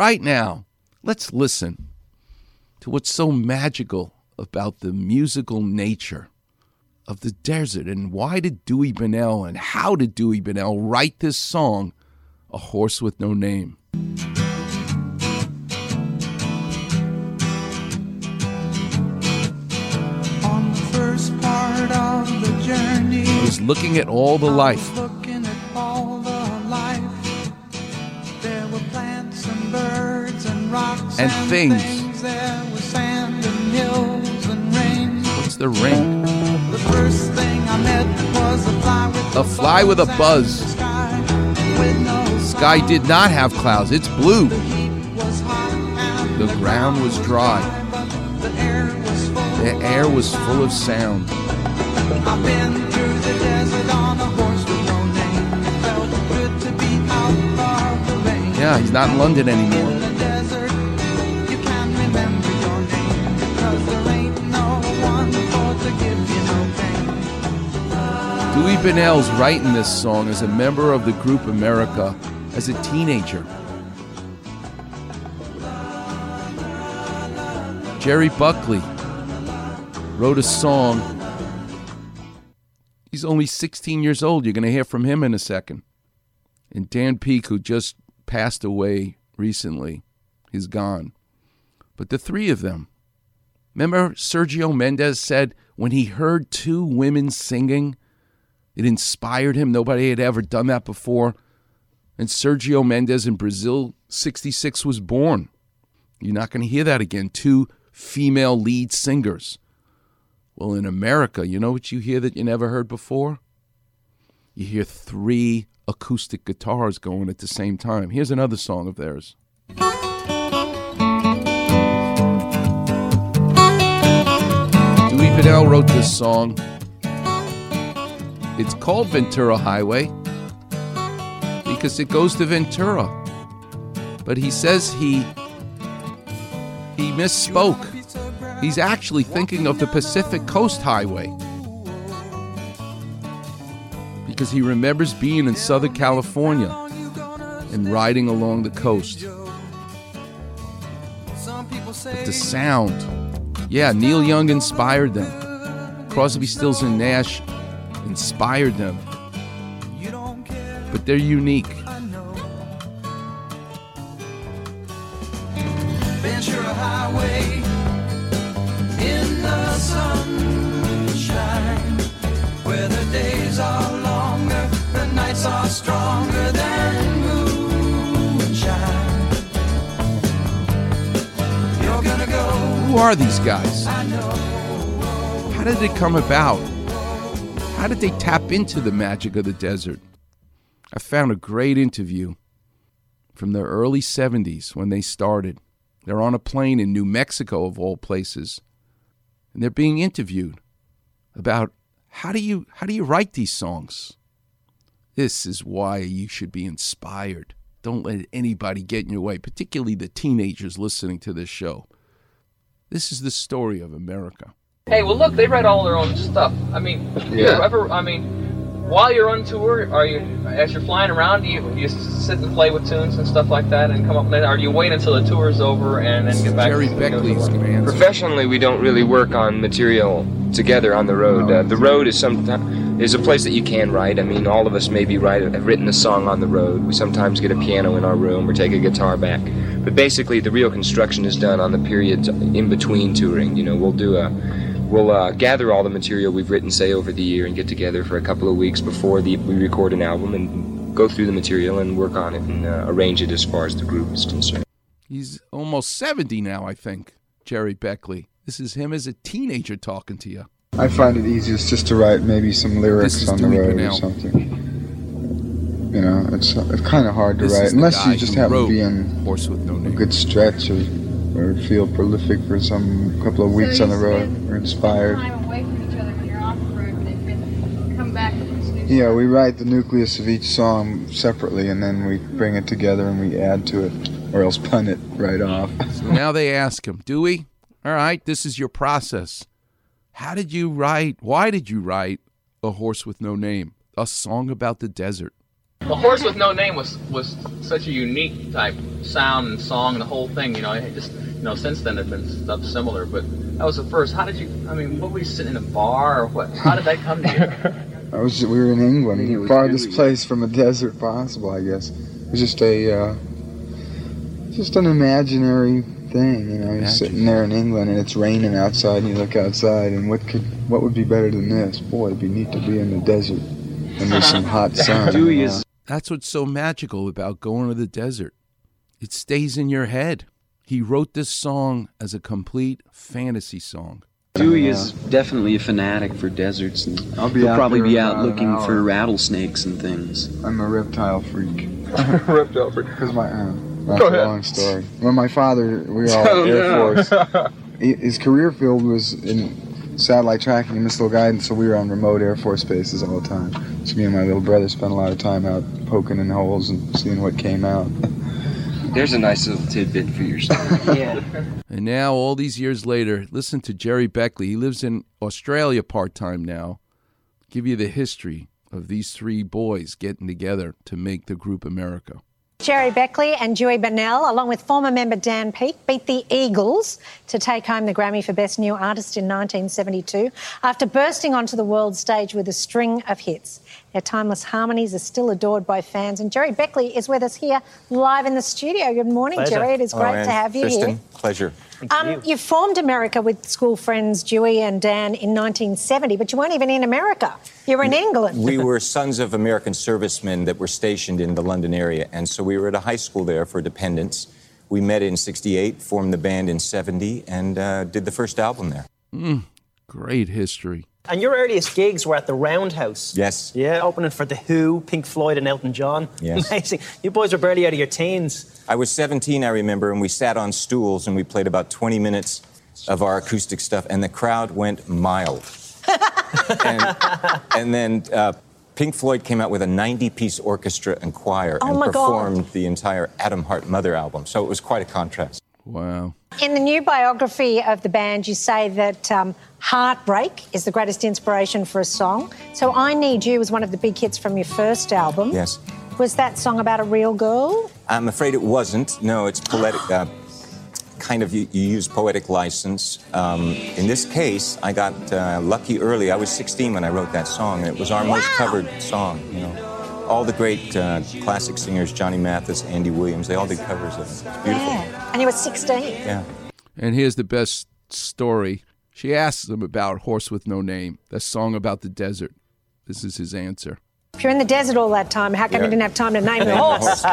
right now, let's listen to what's so magical about the musical nature of the desert and why did Dewey Bunnell and how did Dewey Bunnell write this song, A Horse with No Name? On the first part of the journey, I was looking at all the life. And things. What's the ring? A fly with A buzz. sky did not have clouds, it's blue. The ground was dry. the air was full. Of sound. Yeah, he's not in London anymore. Dewey Bunnell's writing this song as a member of the group America as a teenager. Jerry Beckley wrote a song. He's only 16 years old. You're going to hear from him in a second. And Dan Peek, who just passed away recently, is gone. But the three of them, remember Sergio Mendes said when he heard two women singing, it inspired him. Nobody had ever done that before. And Sergio Mendes in Brazil 66 was born. You're not going to hear that again. Two female lead singers. Well, in America, you know what you hear that you never heard before? You hear three acoustic guitars going at the same time. Here's another song of theirs. Dewey Bunnell wrote this song. It's called Ventura Highway because it goes to Ventura. But he says he he misspoke. He's actually thinking of the Pacific Coast Highway. Because he remembers being in Southern California and riding along the coast. But the sound, yeah, Neil Young inspired them. Crosby, Stills, and Nash inspired them. But they're unique. Ventura Highway in the sunshine, where the days are longer, the nights are stronger than moonshine. You're gonna go, Who are these guys? How did it come about? How did they tap into the magic of the desert? I found a great interview from the early 70s when they started. They're on a plane in New Mexico, of all places, and they're being interviewed about how do you how do you write these songs? This is why you should be inspired. Don't let anybody get in your way, particularly the teenagers listening to this show. This is the story of America. Hey, well, look, they write all their own stuff. I mean, you Yeah. ever? I mean, while you're on tour, are you as you're flying around? Do you do you sit and play with tunes and stuff like that, and come up with it, or do you wait until the tour's over and then get back? Jerry to? Beckley's going to. Professionally, we don't really work on material together on the road. Uh, the road is some is a place that you can write. I mean, all of us maybe write have written a song on the road. We sometimes get a piano in our room or take a guitar back. But basically, the real construction is done on the periods in between touring. You know, we'll do a we'll uh, gather all the material we've written, say over the year, and get together for a couple of weeks before the, we record an album and go through the material and work on it and uh, arrange it as far as the group is concerned. He's almost 70 now, I think, Jerry Beckley. This is him as a teenager talking to you. I find it easiest just to write maybe some lyrics on the road Bunnell. or something. You know, it's it's kind of hard to This write unless you just who happen to be in Horse with No a good stretch or, or feel prolific for some couple of weeks So on the road spend or inspired. Time away from each other when you're off the road, but then come back with this new Yeah, we write the nucleus of each song separately and then we bring it together and we add to it or else pun it right off. So now they ask him, "Do we? all right, this is your process. How did you write, why did you write A Horse with No Name, a song about the desert? The horse with no name was was such a unique type sound and song and the whole thing. You know, it just you know since then had been stuff similar, but that was the first. How did you? I mean, what were you sitting in a bar or what? How did that come to you? I was we were in England, farthest place from a desert possible, I guess. It was just a uh, just an imaginary thing, you know. You're sitting there in England and it's raining outside, and you look outside, and what could what would be better than this? Boy, it'd be neat to be in the desert and there's some hot sun. Dewey is. That's what's so magical about going to the desert. It stays in your head. He wrote this song as a complete fantasy song. Dewey is definitely a fanatic for deserts, and I'll be he'll out probably be out looking for rattlesnakes and things. I'm a reptile freak. Ripped over. Because my uh, that's Go a ahead. long story. Well, my father, we were all Oh, Air no. Force. His career field was in satellite tracking and missile guidance, so we were on remote Air Force bases all the time. So me and my little brother spent a lot of time out poking in holes and seeing what came out. There's a nice little tidbit for your story. Yeah. And now, all these years later, listen to Jerry Beckley. He lives in Australia part time now. Give you the history of these three boys getting together to make the group America. Jerry Beckley and Dewey Bunnell, along with former member Dan Peek, beat the Eagles to take home the Grammy for Best New Artist in 1972 after bursting onto the world stage with a string of hits. Their timeless harmonies are still adored by fans, and Jerry Beckley is with us here live in the studio. Good morning, Pleasure. Jerry. It is great Ann. to have you Kristen, here. pleasure. Um, you formed America with school friends Dewey and Dan in 1970, but you weren't even in America. You were in England. We were sons of American servicemen that were stationed in the London area, and so we were at a high school there for dependents. We met in 68, formed the band in 70, and uh, did the first album there. Great history. And your earliest gigs were at the Roundhouse. Yes. Yeah, opening for The Who, Pink Floyd, and Elton John. Yes. Amazing. You boys were barely out of your teens. I was 17, I remember, and we sat on stools and we played about 20 minutes of our acoustic stuff, and the crowd went mild. and, and then uh, Pink Floyd came out with a 90 piece orchestra and choir Oh and my God. performed the entire Atom Heart Mother album. So it was quite a contrast. Wow. In the new biography of the band, you say that um, Heartbreak is the greatest inspiration for a song. So I Need You was one of the big hits from your first album. Yes. Was that song about a real girl? I'm afraid it wasn't. No, it's poetic. Uh, kind of, you, you use poetic license. Um, in this case, I got uh, lucky early. I was 16 when I wrote that song, and it was our most covered song. You know, all the great uh, classic singers, Johnny Mathis, Andy Williams, they all did covers of it. It's beautiful. Yeah. And he was 16. Yeah. And here's the best story. She asks him about Horse with No Name, that song about the desert. This is his answer. If you're in the desert all that time, how come Yeah. you didn't have time to name the horse?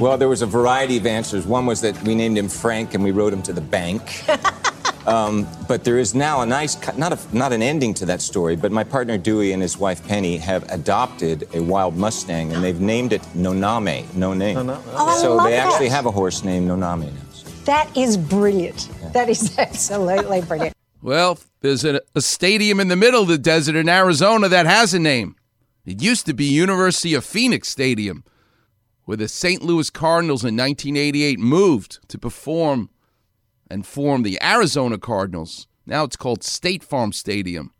Well, there was a variety of answers. One was that we named him Frank and we rode him to the bank. Um, but there is now a nice, not, a, not an ending to that story, but my partner Dewey and his wife Penny have adopted a wild Mustang and they've named it Noname, no name. Oh, I so love they actually have a horse named Noname now. So- That is brilliant. That is absolutely brilliant. Well, there's a, a stadium in the middle of the desert in Arizona that has a name. It used to be University of Phoenix Stadium, where the St. Louis Cardinals in 1988 moved to perform and form the Arizona Cardinals. Now it's called State Farm Stadium.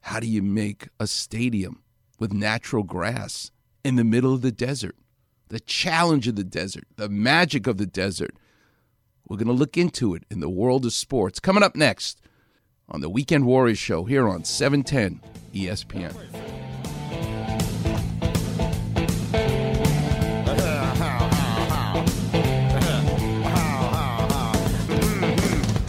How do you make a stadium with natural grass in the middle of the desert? The challenge of the desert, the magic of the desert. We're going to look into it in the world of sports. Coming up next on the Weekend Warriors Show here on E 710 ESPN.